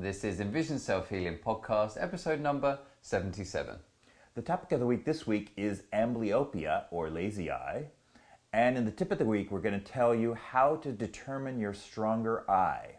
This is Envision Self Healing Podcast, episode number 77. The topic of the week this week is amblyopia or lazy eye. And in the tip of the week, we're going to tell you how to determine your stronger eye.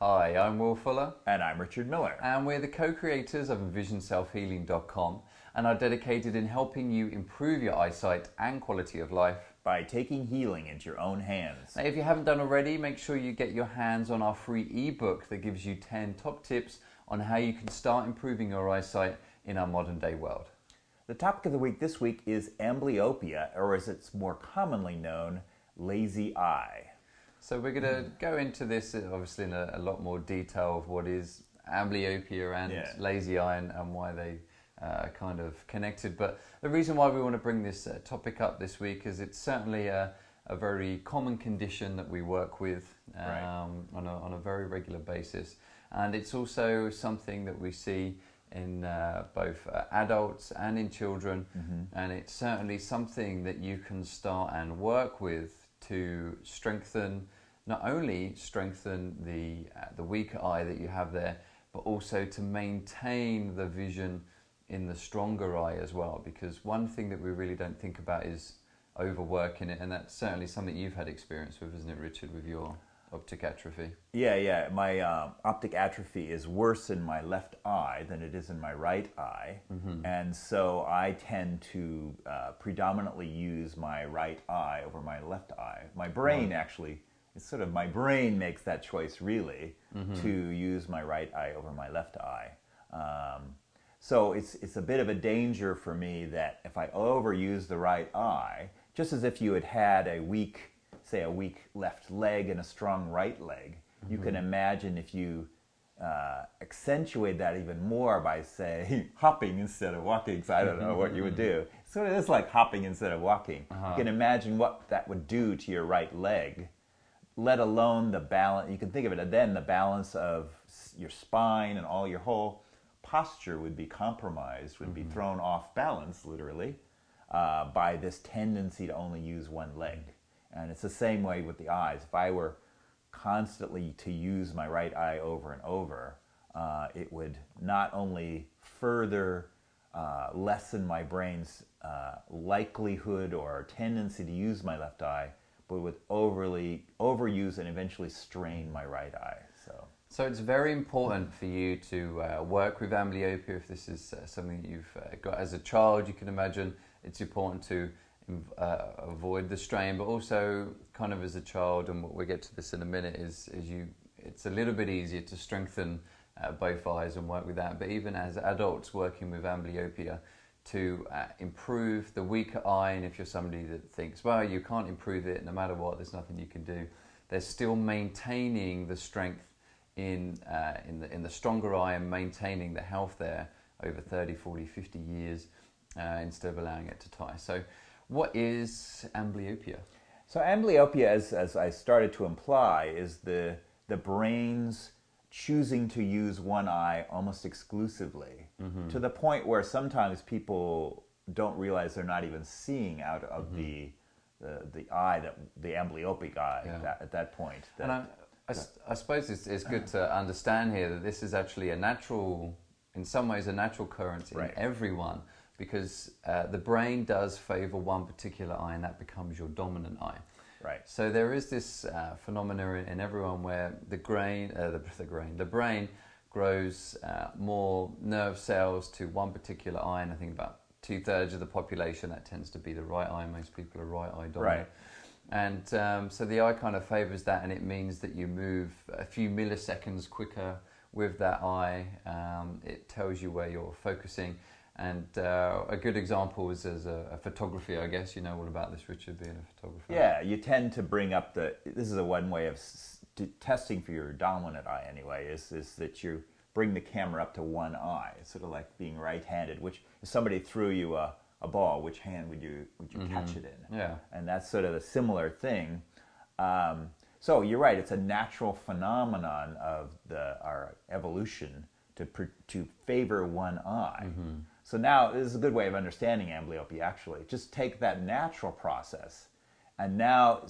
Hi, I'm Will Fuller, And I'm Richard Miller. and we're the co creators of EnvisionSelfHealing.com and are dedicated in helping you improve your eyesight and quality of life. By taking healing into your own hands. Now, if you haven't done already, make sure you get your hands on our free ebook that gives you 10 top tips on how you can start improving your eyesight in our modern day world. The topic of the week this week is amblyopia, or as it's more commonly known, lazy eye. So we're going to go into this obviously in a, a lot more detail of what is amblyopia and Yeah. lazy eye and, and why they uh, kind of connected. But the reason why we want to bring this uh, topic up this week is it's certainly a, a very common condition that we work with um, Right. on, a, on a very regular basis. And it's also something that we see in uh, both uh, adults and in children. And it's certainly something that you can start and work with to strengthen, not only strengthen the, uh, the weaker eye that you have there, but also to maintain the vision in the stronger eye as well. Because one thing that we really don't think about is overworking it. And that's certainly something you've had experience with, isn't it, Richard, with your optic atrophy? Yeah, yeah. My um, optic atrophy is worse in my left eye than it is in my right eye. And so I tend to uh, predominantly use my right eye over my left eye. My brain actually, it's sort of my brain makes that choice really to use my right eye over my left eye. Um, so it's, it's a bit of a danger for me that if I overuse the right eye, just as if you had had a weak, say, a weak left leg and a strong right leg, you can imagine if you uh, accentuate that even more by, say, hopping instead of walking. So I don't know what you would do. So it is like hopping instead of walking. You can imagine what that would do to your right leg let alone the balance. You can think of it then the balance of your spine and all your whole posture would be compromised, would be thrown off balance, literally, uh, by this tendency to only use one leg. And it's the same way with the eyes. If I were constantly to use my right eye over and over, uh, it would not only further uh, lessen my brain's uh, likelihood or tendency to use my left eye, but would overly overuse and eventually strain my right eye. So it's very important for you to uh, work with amblyopia if this is uh, something that you've uh, got as a child. You can imagine it's important to uh, avoid the strain, but also kind of as a child, and what we'll get to this in a minute. Is is you? It's a little bit easier to strengthen uh, both eyes and work with that. But even as adults working with amblyopia, to uh, improve the weaker eye, and if you're somebody that thinks, well, you can't improve it no matter what, there's nothing you can do. They're still maintaining the strength in, uh, in, the, in the stronger eye and maintaining the health there over 30, 40, 50 years uh, instead of allowing it to tie. So, what is amblyopia? So amblyopia, as, as I started to imply, is the, the brain's choosing to use one eye almost exclusively to the point where sometimes people don't realize they're not even seeing out of the, the, the eye, that, the amblyopic eye Yeah. at, that, at that point. That- I, I s- I suppose it's, it's good to understand here that this is actually a natural, in some ways, a natural occurrence in Right. everyone because uh, the brain does favor one particular eye and that becomes your dominant eye. right. So there is this uh, phenomena in, in everyone where the brain, uh, the, the brain, the brain grows uh, more nerve cells to one particular eye, and I think about two thirds of the population that tends to be the right eye. Most people are right eye dominant. Right. And um, so the eye kind of favors that, and it means that you move a few milliseconds quicker with that eye. Um, it tells you where you're focusing. And uh, a good example is as a, a photography, I guess. You know all about this, Richard, being a photographer. Yeah, you tend to bring up the. This is a one way of testing for your dominant eye, anyway. Is is that you bring the camera up to one eye, It's sort of like being right-handed. Which if somebody threw you a, a ball, which hand would you would you catch it in? Yeah. and that's sort of a similar thing. Um, so you're right; it's a natural phenomenon of the our evolution to pr- to favor one eye. So now this is a good way of understanding amblyopia. Actually, just take that natural process, and now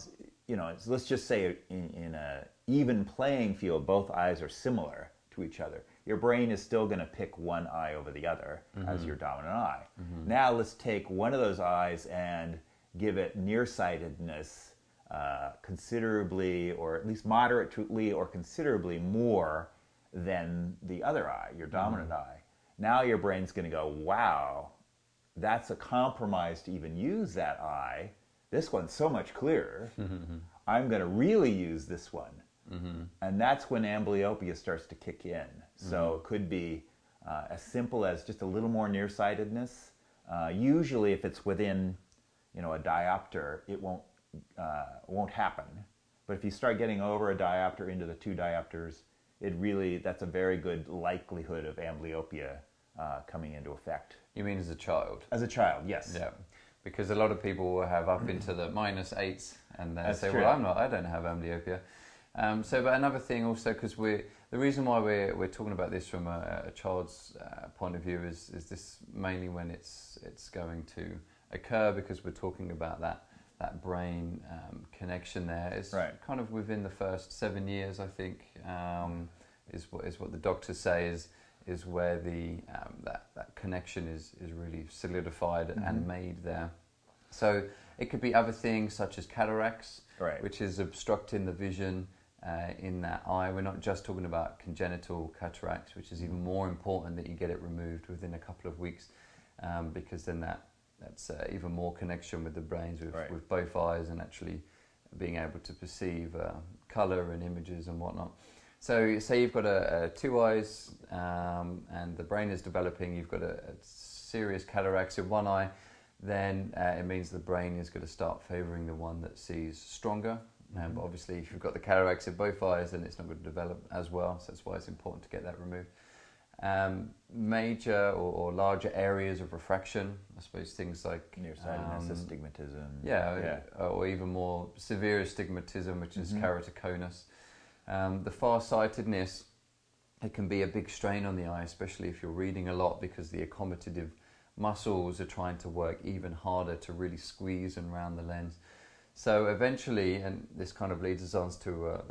you know. Let's just say in, in a even playing field, both eyes are similar to each other. Your brain is still going to pick one eye over the other mm-hmm. as your dominant eye. Mm-hmm. Now let's take one of those eyes and give it nearsightedness uh, considerably, or at least moderately, or considerably more than the other eye, your dominant mm-hmm. eye. Now your brain's going to go, wow, that's a compromise to even use that eye. This one's so much clearer. I'm going to really use this one. Mm-hmm. And that's when amblyopia starts to kick in. So mm-hmm. it could be uh, as simple as just a little more nearsightedness. Uh, usually, if it's within, you know, a diopter, it won't uh, won't happen. But if you start getting over a diopter into the two diopters, it really that's a very good likelihood of amblyopia uh, coming into effect. You mean as a child? As a child, yes. Yeah, because a lot of people will have up into the minus eights, and they say, true. "Well, I'm not. I don't have amblyopia." Um, so, but another thing also, because we the reason why we're we're talking about this from a, a child's uh, point of view is is this mainly when it's it's going to occur because we're talking about that that brain um, connection there. It's right. kind of within the first seven years, I think, um, is what is what the doctors say is is where the um, that that connection is is really solidified mm-hmm. and made there. So it could be other things such as cataracts, right. which is obstructing the vision uh, in that eye. We're not just talking about congenital cataracts, which is even more important that you get it removed within a couple of weeks, um, because then that that's uh, even more connection with the brains with, right. with both eyes and actually being able to perceive uh, color and images and whatnot. So, say you've got a, a two eyes um, and the brain is developing, you've got a, a serious cataracts in one eye, then uh, it means the brain is going to start favoring the one that sees stronger um, but obviously, if you've got the cataracts in both eyes, then it's not going to develop as well. So that's why it's important to get that removed. Um, major or, or, larger areas of refraction, I suppose things like nearsightedness, um, astigmatism. Yeah, yeah, or even more severe astigmatism, which is mm-hmm. keratoconus. Um, the farsightedness, it can be a big strain on the eye, especially if you're reading a lot, because the accommodative muscles are trying to work even harder to really squeeze and round the lens. So eventually, and this kind of leads us on to a,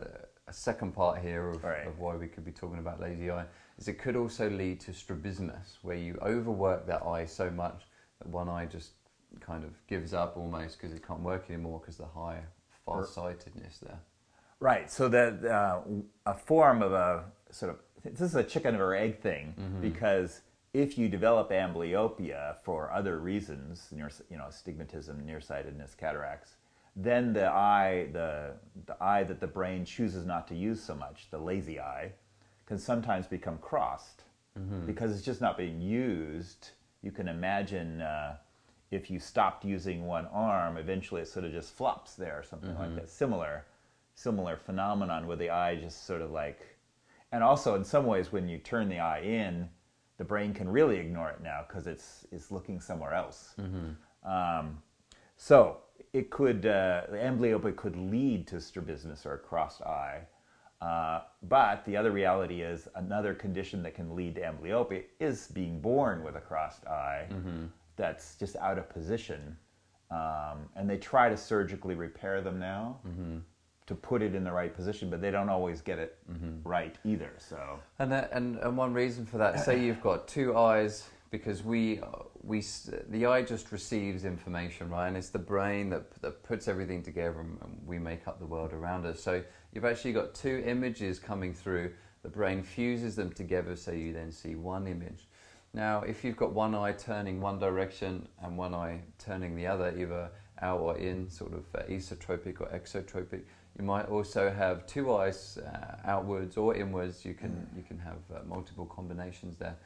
a second part here of, right. of, why we could be talking about lazy eye, is it could also lead to strabismus, where you overwork that eye so much that one eye just kind of gives up almost because it can't work anymore because the high farsightedness there. Right. So that uh, a form of a sort of this is a chicken or egg thing mm-hmm. because if you develop amblyopia for other reasons, you know, astigmatism, nearsightedness, cataracts, then the eye, the, the eye that the brain chooses not to use so much, the lazy eye, can sometimes become crossed mm-hmm. because it's just not being used. You can imagine uh, if you stopped using one arm, eventually it sort of just flops there or something mm-hmm. like that. Similar, similar phenomenon where the eye just sort of like, and also in some ways when you turn the eye in, the brain can really ignore it now because it's it's looking somewhere else. Mm-hmm. Um, so it could uh, amblyopia could lead to strabismus or a crossed eye. Uh, but the other reality is another condition that can lead to amblyopia is being born with a crossed eye mm-hmm. that's just out of position. Um, and they try to surgically repair them now mm-hmm. to put it in the right position, but they don't always get it mm-hmm. right either. So, and, that, and and one reason for that, say you've got two eyes because we we the eye just receives information, right? And it's the brain that that puts everything together, and we make up the world around us. So you've actually got two images coming through. The brain fuses them together, so you then see one image. Now, if you've got one eye turning one direction and one eye turning the other, either out or in, sort of uh, esotropic or exotropic, you might also have two eyes uh, outwards or inwards. You can you can have uh, multiple combinations there.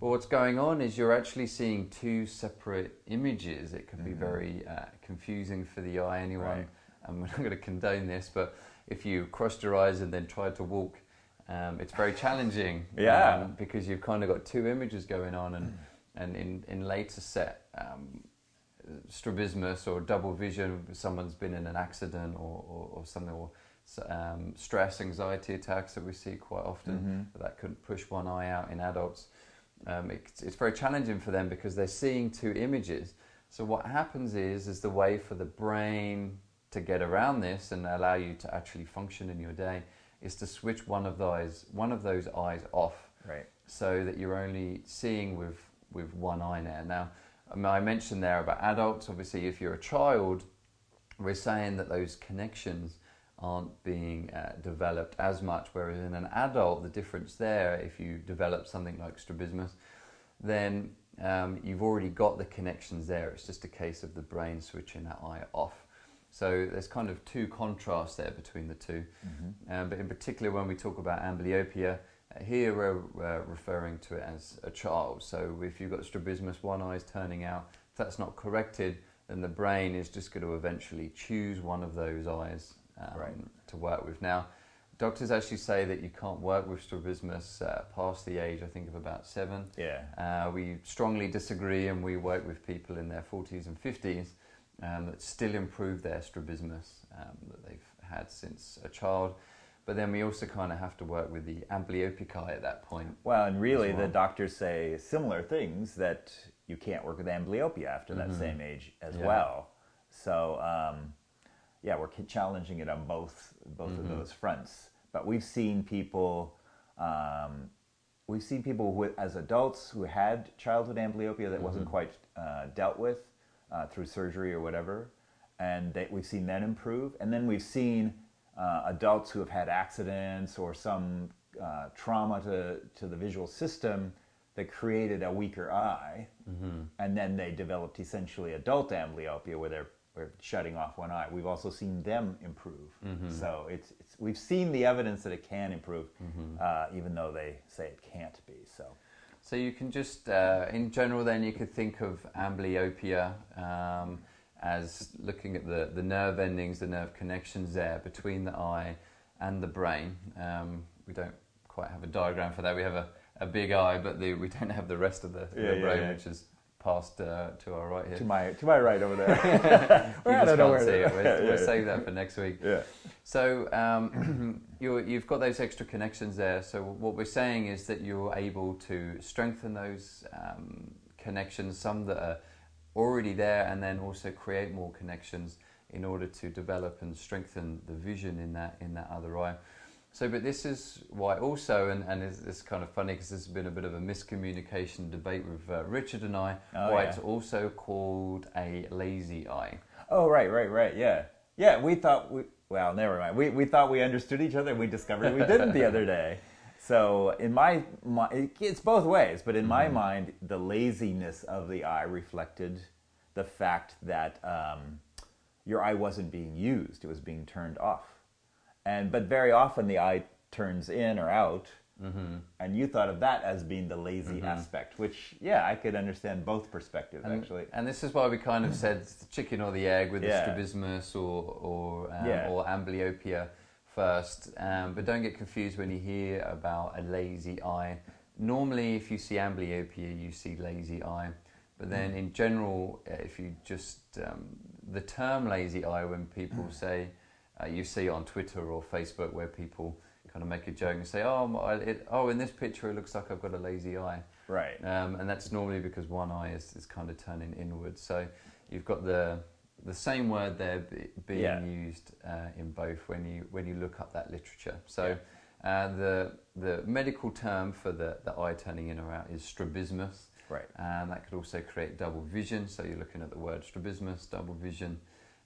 But what's going on is you're actually seeing two separate images. It can mm-hmm. be very uh, confusing for the eye. Anyone, right. and we're not going to condone this, but if you crossed your eyes and then tried to walk, um, it's very challenging. yeah. Um, because you've kind of got two images going on, and and in in later set. Um, strabismus or double vision, someone's been in an accident or, or, or something, or um, stress, anxiety attacks that we see quite often, mm-hmm. that could push one eye out in adults um, it's, it's very challenging for them because they're seeing two images. So what happens is, is the way for the brain to get around this and allow you to actually function in your day is to switch one of those one of those eyes off, Right. so that you're only seeing with with one eye now. Now, um, I mentioned there about adults. Obviously, if you're a child, we're saying that those connections aren't being uh, developed as much. Whereas in an adult, the difference there, if you develop something like strabismus, then um, you've already got the connections there. It's just a case of the brain switching that eye off. So there's kind of two contrasts there between the 2 Um, but in particular, when we talk about amblyopia, uh, here we're uh, referring to it as a child. So if you've got strabismus, one eye is turning out. If that's not corrected, then the brain is just going to eventually choose one of those eyes um, Right. to work with. Now, doctors actually say that you can't work with strabismus uh, past the age, I think, of about seven. Yeah. Uh, we strongly disagree, and we work with people in their 40s and 50s um, that still improve their strabismus um, that they've had since a child. But then we also kind of have to work with the amblyopic eye at that point. Well, and really, well. the doctors say similar things that you can't work with amblyopia after that same age as Mm-hmm. Yeah. well. So, um, yeah, we're challenging it on both both Mm-hmm. of those fronts. But we've seen people, um, we've seen people who, as adults who had childhood amblyopia that wasn't Mm-hmm. quite uh, dealt with uh, through surgery or whatever, and they, we've seen that improve. And then we've seen uh, adults who have had accidents or some uh, trauma to, to the visual system that created a weaker eye, and then they developed essentially adult amblyopia where they're, where shutting off one eye. We've also seen them improve. So it's, it's we've seen the evidence that it can improve, uh, even though they say it can't be. So So you can just, uh, in general, then you could think of amblyopia um, as looking at the, the nerve endings, the nerve connections there between the eye and the brain. Um, we don't quite have a diagram for that. We have a, a big eye, but the, we don't have the rest of the, Yeah, the yeah, brain, yeah. which is passed uh, to our right here. to my to my right over there. you just can't see it. We'll, Yeah, we'll yeah. save that for next week. yeah. So um, you're, you've got those extra connections there. So what we're saying is that you're able to strengthen those um, connections, some that are already there, and then also create more connections in order to develop and strengthen the vision in that in that other eye. So, but this is why also, and, and it's, it's kind of funny because there's been a bit of a miscommunication debate with uh, Richard and I, Oh, why yeah. it's also called a lazy eye. Oh right, right, right. Yeah, yeah. We thought we well, never mind. We we thought we understood each other. and We discovered we didn't the other day. So in my, my it's both ways, but in my mind, the laziness of the eye reflected the fact that um, your eye wasn't being used; it was being turned off. And but very often the eye turns in or out, and you thought of that as being the lazy aspect. Which yeah, I could understand both perspectives And, actually. and this is why we kind of said the chicken or the egg with Yeah. the strabismus or or, um, Yeah. or amblyopia first. Um, but don't get confused when you hear about a lazy eye. Normally, if you see amblyopia, you see lazy eye. But then, in general, if you just um, the term lazy eye, when people say uh, you see on Twitter or Facebook, where people kind of make a joke and say, "Oh, my, it, oh, in this picture, it looks like I've got a lazy eye." Right. um, and that's normally because one eye is, is kind of turning inwards. So you've got the the same word there be, being Yeah. used uh, in both when you when you look up that literature. So uh, the the medical term for the, the eye turning in or out is strabismus, Right. and that could also create double vision. So you're looking at the word strabismus, double vision.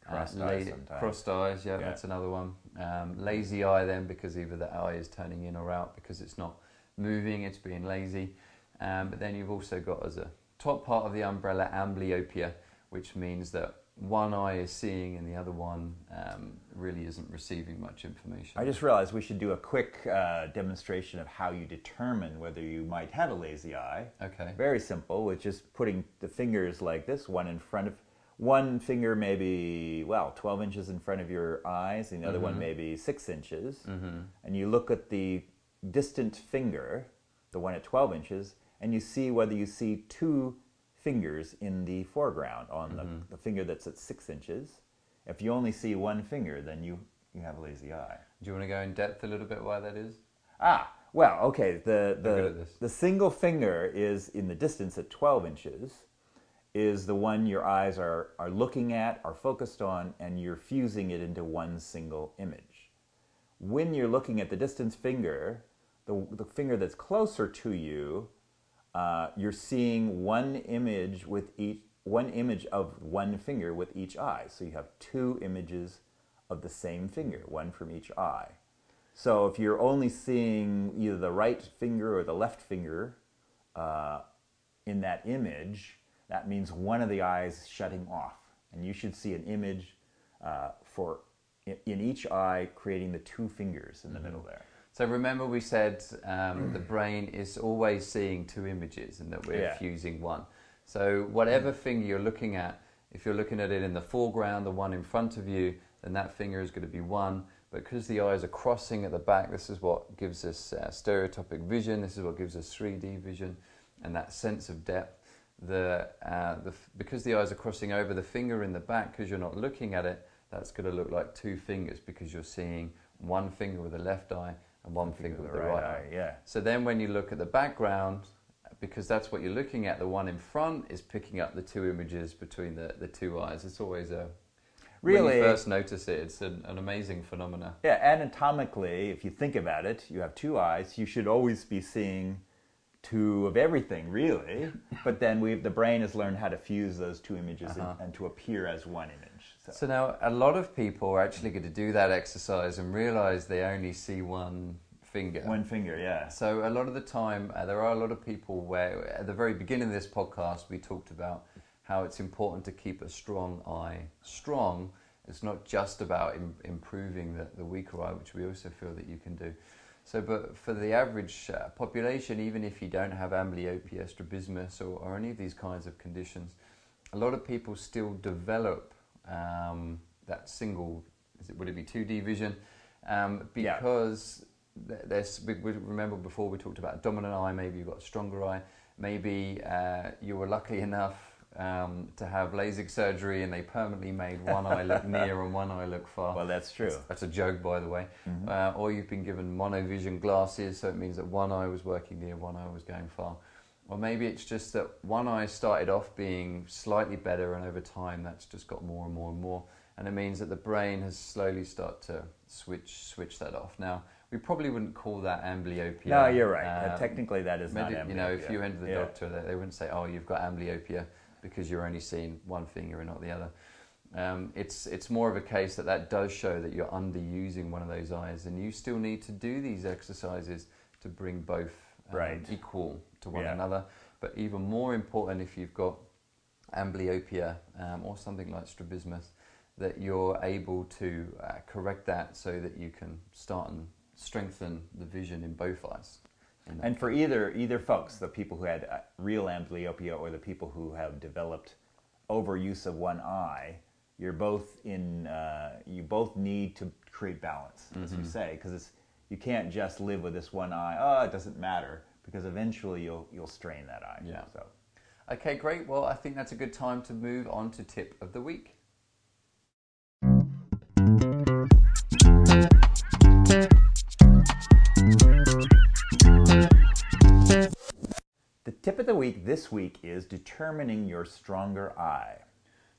Crossed uh, eyes crossed eyes, yeah, Yeah. that's another one. Um, lazy eye then because either the eye is turning in or out because it's not moving, it's being lazy. Um, but then you've also got as a top part of the umbrella amblyopia, which means that one eye is seeing and the other one um, really isn't receiving much information. I just realized we should do a quick uh, demonstration of how you determine whether you might have a lazy eye. okay. Very simple, with just putting the fingers like this, one in front of one finger, maybe well, twelve inches in front of your eyes, and the other one mm-hmm. maybe six inches, mm-hmm. and you look at the distant finger, the one at twelve inches, and you see whether you see two fingers in the foreground on the, mm-hmm. the finger that's at six inches. If you only see one finger, then you you have a lazy eye. Do you want to go in depth a little bit why that is? Ah, Well, okay. The the the single finger is in the distance at 12 inches, is the one your eyes are are looking at, are focused on, and you're fusing it into one single image. When you're looking at the distance finger, the the finger that's closer to you, uh, you're seeing one image with each one image of one finger with each eye. So you have two images of the same finger, one from each eye. So if you're only seeing either the right finger or the left finger uh, in that image, that means one of the eyes shutting off, and you should see an image uh, for in- each eye creating the two fingers in the middle there. So remember, we said um, the brain is always seeing two images, and that we're Yeah. fusing one. So whatever finger you're looking at, if you're looking at it in the foreground, the one in front of you, then that finger is going to be one. But because the eyes are crossing at the back, this is what gives us uh, stereoscopic vision. This is what gives us 3D vision, and that sense of depth. The, uh, the f- because the eyes are crossing over the finger in the back, because you're not looking at it, that's going to look like two fingers because you're seeing one finger with the left eye and one finger with the right, eye. yeah. So then when you look at the background, because that's what you're looking at, the one in front is picking up the two images between the, the two eyes. It's always a when Really? you first notice it, it's an, an amazing phenomena. Yeah, anatomically, if you think about it, you have two eyes. You should always be seeing two of everything, really. but then we the brain has learned how to fuse those two images and, and to appear as one image. So, So now a lot of people are actually going to do that exercise and realize they only see one finger. one finger, yeah. So a lot of the time, uh, there are a lot of people where, at the very beginning of this podcast, we talked about how it's important to keep a strong eye strong. It's not just about Im- improving the, the weaker eye, which we also feel that you can do. So, but for the average uh, population, even if you don't have amblyopia, strabismus, or, or any of these kinds of conditions, a lot of people still develop um, that single, is it, would it be 2D vision? Um, because th- there's, we, we remember before we talked about dominant eye, maybe you've got a stronger eye, maybe uh, you were lucky enough um, to have LASIK surgery and they permanently made one eye look near and one eye look far. Well, that's true. That's a joke, by the way. Mm-hmm. Uh, or you've been given monovision glasses, so it means that one eye was working near, one eye was going far. Or maybe it's just that one eye started off being slightly better, and over time that's just got more and more and more. And it means that the brain has slowly started to switch switch that off. Now, we probably wouldn't call that amblyopia. No, you're right. Uh, Um, technically, that is not Medi- you know, if you went to the Yeah. doctor, they, they wouldn't say, "Oh, you've got amblyopia," because you're only seeing one finger and not the other. Um, it's it's more of a case that that does show that you're underusing one of those eyes, and you still need to do these exercises to bring both um, Right. equal to one Yeah. another. But even more important, if you've got amblyopia um, or something like strabismus, that you're able to uh, correct that so that you can start and strengthen the vision in both eyes. That And for either either folks, the people who had uh, real amblyopia or the people who have developed overuse of one eye, you're both in. Uh, you both need to create balance, as Mm-hmm. you say, because it's you can't just live with this one eye. Oh, it doesn't matter because eventually you'll you'll strain that eye. Yeah. So Okay, great. Well, I think that's a good time to move on to tip of the week. Tip of the week this week is determining your stronger eye.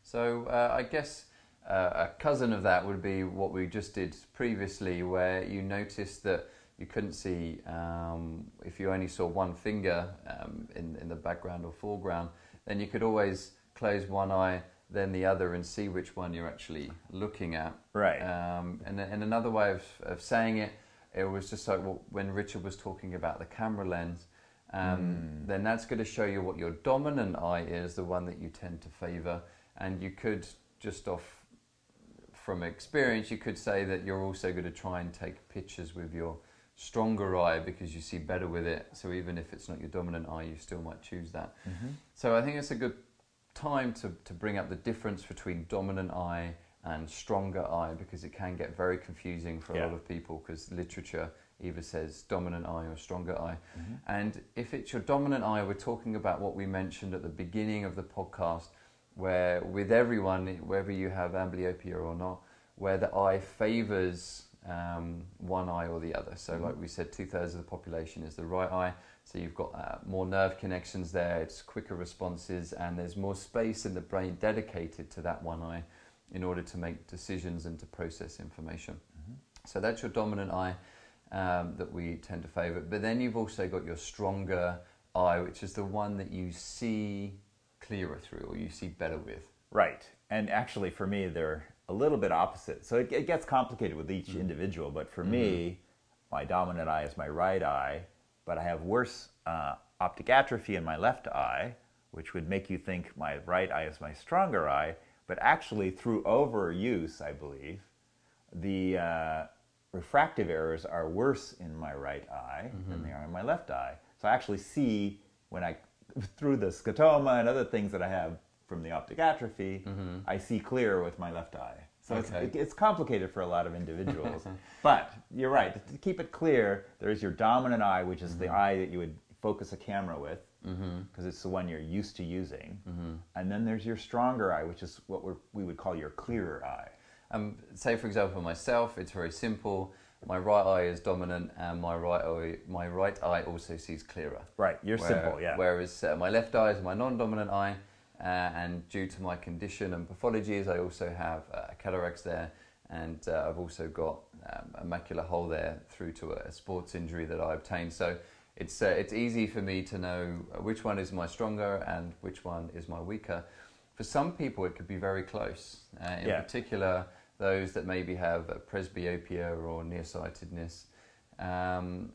So uh, I guess uh, a cousin of that would be what we just did previously, where you noticed that you couldn't see um, if you only saw one finger um, in in the background or foreground, then you could always close one eye, then the other, and see which one you're actually looking at. Right. Um, and, and another way of, of saying it, it was just like well, when Richard was talking about the camera lens, um, then that's going to show you what your dominant eye is, the one that you tend to favor. And you could just off from experience, you could say that you're also going to try and take pictures with your stronger eye because you see better with it. So even if it's not your dominant eye, you still might choose that. So I think it's a good time to, to bring up the difference between dominant eye and stronger eye because it can get very confusing for a lot of people because literature either says dominant eye or stronger eye. And if it's your dominant eye, we're talking about what we mentioned at the beginning of the podcast, where with everyone, whether you have amblyopia or not, where the eye favors um, one eye or the other. So, Mm-hmm. like we said, two thirds of the population is the right eye. So you've got uh, more nerve connections there. It's quicker responses, and there's more space in the brain dedicated to that one eye in order to make decisions and to process information. Mm-hmm. So that's your dominant eye um, that we tend to favour. But then you've also got your stronger eye, which is the one that you see clearer through or you see better with. Right. And actually, for me, they're a little bit opposite. So it, it gets complicated with each Mm-hmm. individual. But for me, my dominant eye is my right eye, but I have worse uh, optic atrophy in my left eye, which would make you think my right eye is my stronger eye. But actually, through overuse, I believe, the uh, refractive errors are worse in my right eye than mm-hmm. they are in my left eye. So I actually see when I, through the scotoma and other things that I have from the optic atrophy, mm-hmm. I see clear with my left eye. So Okay. it's, it's complicated for a lot of individuals. but you're right. To keep it clear, there's your dominant eye, which is the mm-hmm. eye that you would focus a camera with, because it's the one you're used to using. And then there's your stronger eye, which is what we're, we would call your clearer eye. Um, say, for example, myself, it's very simple. My right eye is dominant, and my right eye, my right eye also sees clearer. Right, you're Where- simple, yeah. Whereas uh, my left eye is my non-dominant eye, uh, and due to my condition and pathologies, I also have uh, cataracts there, and uh, I've also got um, a macular hole there through to a sports injury that I obtained. So it's uh, it's easy for me to know which one is my stronger and which one is my weaker. For some people, it could be very close. Uh, in Yeah. particular, those that maybe have presbyopia or nearsightedness. Um,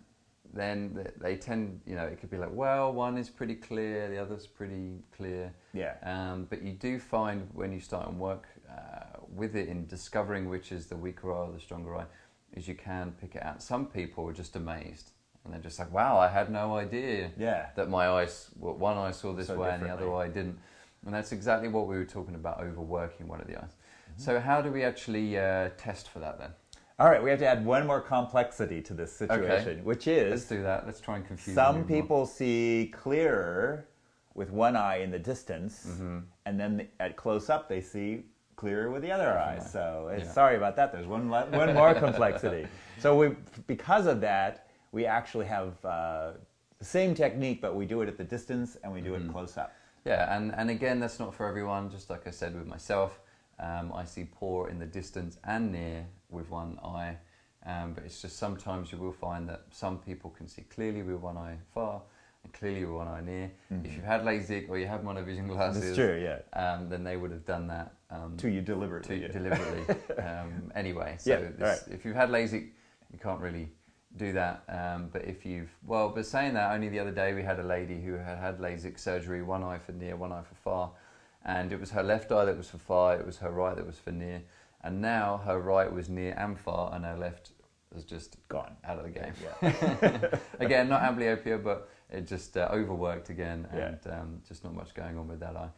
then they tend, you know, it could be like, well, one is pretty clear, the other's pretty clear. Yeah. Um, but you do find when you start and work uh, with it in discovering which is the weaker eye or the stronger eye, is you can pick it out. Some people are just amazed. And they're just like, wow, I had no idea Yeah. that my eyes, well, one eye saw this So way and the other eye didn't. And that's exactly what we were talking about overworking one of the eyes. Mm-hmm. So, how do we actually uh, test for that then? All right, we have to add one more complexity to this situation, which Let's is do that. Let's try and confuse some them more. people see clearer with one eye in the distance, Mm-hmm. and then at close up they see clearer with the other eye. So uh, Yeah. sorry about that. There's one one more complexity. So we, because of that, we actually have uh, the same technique, but we do it at the distance and we do Mm-hmm. it close up. Yeah, and, and again, that's not for everyone. Just like I said with myself, um, I see poor in the distance and near with one eye. Um, but it's just sometimes you will find that some people can see clearly with one eye far and clearly with one eye near. If you've had LASIK or you have monovision glasses, That's true. Yeah. um, then they would have done that um, To you deliberately. to you deliberately. um, anyway, so Yeah, this, if you've had LASIK, you can't really do that. Um, but if you've well, but saying that, only the other day we had a lady who had had LASIK surgery, one eye for near, one eye for far, and it was her left eye that was for far, it was her right that was for near, and now her right was near and far, and her left was just Gone. out of the game. Yeah. again, not amblyopia, but it just uh, overworked again, Yeah. and um, just not much going on with that eye.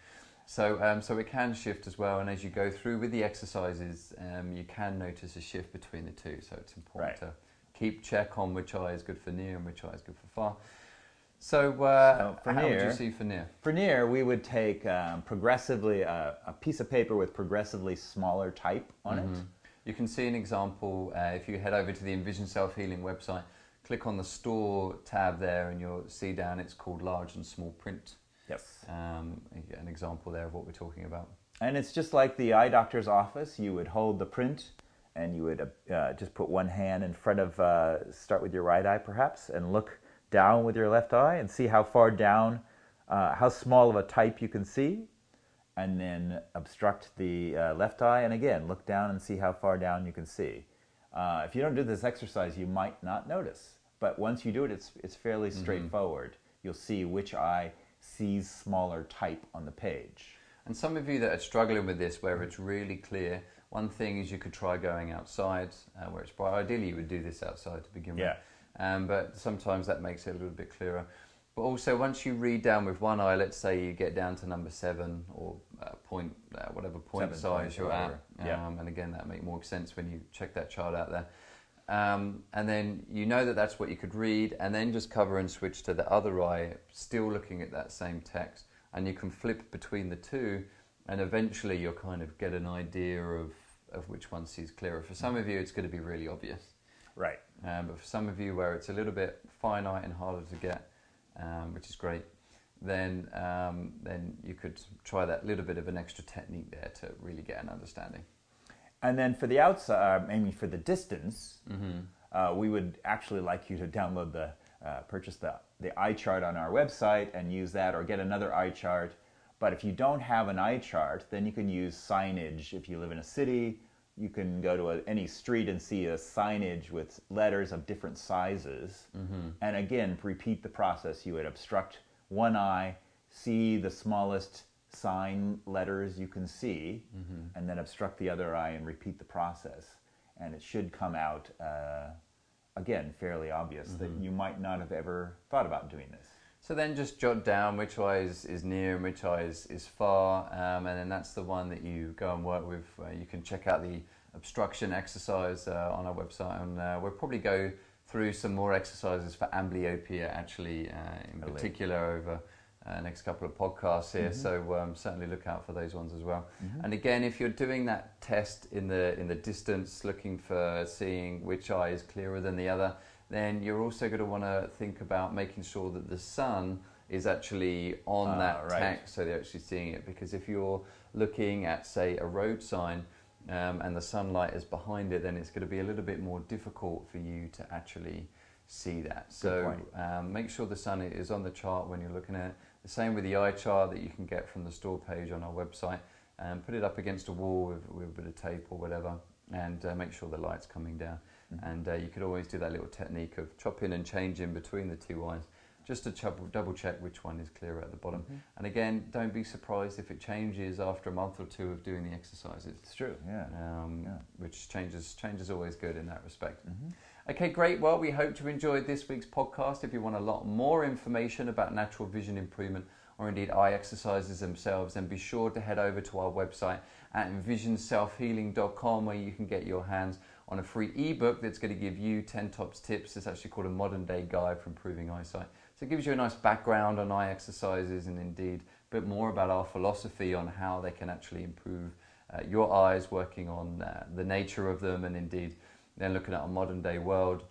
So, um, so it can shift as well, and as you go through with the exercises, um, you can notice a shift between the two. So it's important Right. to keep check on which eye is good for near and which eye is good for far. So, uh, So for how would you near- see for near? For near, we would take um, progressively uh, a piece of paper with progressively smaller type on it. You can see an example uh, if you head over to the Envision Self Healing website. Click on the store tab there, and you'll see down it's called large and small print. Yes. Um, an example there of what we're talking about. And it's just like the eye doctor's office. You would hold the print and you would uh, just put one hand in front of, uh, start with your right eye perhaps, and look down with your left eye and see how far down, uh, how small of a type you can see. And then obstruct the uh, left eye and again look down and see how far down you can see. Uh, if you don't do this exercise, you might not notice. But once you do it, it's, it's fairly straightforward. You'll see which eye sees smaller type on the page. And some of you that are struggling with this, where it's really clear, one thing is you could try going outside uh, where it's bright. Ideally, you would do this outside to begin Yeah. with. Um, but sometimes that makes it a little bit clearer. But also, once you read down with one eye, let's say you get down to number seven or uh, point, uh, whatever point Seven size you're at. whatever. Yeah. Um, and again, that make more sense when you check that chart out there. Um, and then you know that that's what you could read, and then just cover and switch to the other eye, still looking at that same text, and you can flip between the two, and eventually you'll kind of get an idea of of which one sees clearer. For some of you, it's going to be really obvious. Right. Um, but for some of you where it's a little bit finite and harder to get, um, which is great, then um, then you could try that little bit of an extra technique there to really get an understanding. And then for the outside, uh, I mean for the distance, Mm-hmm. uh, we would actually like you to download the, uh, purchase the, the eye chart on our website and use that or get another eye chart. But if you don't have an eye chart, then you can use signage. If you live in a city, you can go to a, any street and see a signage with letters of different sizes. Mm-hmm. And again, repeat the process. You would obstruct one eye, see the smallest sign letters you can see, mm-hmm. and then obstruct the other eye and repeat the process. And it should come out, uh, again, fairly obvious that mm-hmm. you might not have ever thought about doing this. So then just jot down which eye is, is near and which eye is, is far, um, and then that's the one that you go and work with. Uh, you can check out the obstruction exercise uh, on our website, and uh, we'll probably go through some more exercises for amblyopia actually, uh, in particular over uh, next couple of podcasts here. So um, certainly look out for those ones as well. And again, if you're doing that test in the in the distance, looking for seeing which eye is clearer than the other, then you're also going to want to think about making sure that the sun is actually on Ah, that right. text, so they're actually seeing it. Because if you're looking at, say, a road sign. Um, and the sunlight is behind it, then it's going to be a little bit more difficult for you to actually see that. So um, make sure the sun is on the chart when you're looking at it. The same with the eye chart that you can get from the store page on our website. And put it up against a wall with, with a bit of tape or whatever, and uh, make sure the light's coming down. And uh, you could always do that little technique of chopping and changing between the two eyes, just to chub- double check which one is clearer at the bottom. And again, don't be surprised if it changes after a month or two of doing the exercises. It's true, yeah. Um, Yeah. Which changes change is always good in that respect. Okay, great. Well, we hope you enjoyed this week's podcast. If you want a lot more information about natural vision improvement or indeed eye exercises themselves, then be sure to head over to our website at envisionselfhealing.com where you can get your hands on a free ebook that's going to give you 10 tops tips. It's actually called a modern day guide for improving eyesight. So it gives you a nice background on eye exercises and indeed a bit more about our philosophy on how they can actually improve uh, your eyes, working on uh, the nature of them, and indeed then looking at a modern day world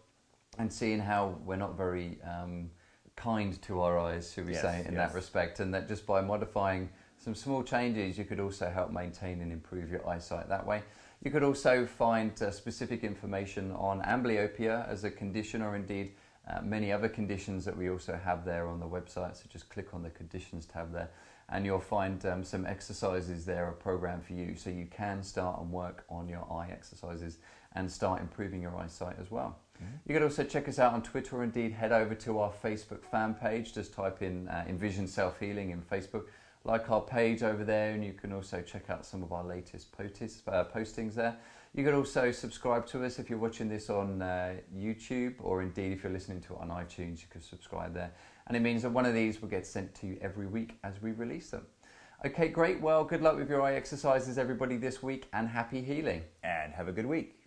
and seeing how we're not very um, kind to our eyes, should we Yes, say, in yes. that respect, and that just by modifying some small changes, you could also help maintain and improve your eyesight that way. You could also find uh, specific information on amblyopia as a condition, or indeed uh, many other conditions that we also have there on the website. So just click on the conditions tab there, and you'll find um, some exercises there, a program for you, so you can start and work on your eye exercises and start improving your eyesight as well. You could also check us out on Twitter, or indeed head over to our Facebook fan page. Just type in uh, Envision Self Healing in Facebook. Like our page over there, and you can also check out some of our latest potis, uh, postings there. You can also subscribe to us if you're watching this on uh, YouTube, or indeed if you're listening to it on iTunes, you can subscribe there. And it means that one of these will get sent to you every week as we release them. Okay, great. Well, good luck with your eye exercises, everybody, this week, and happy healing. And have a good week.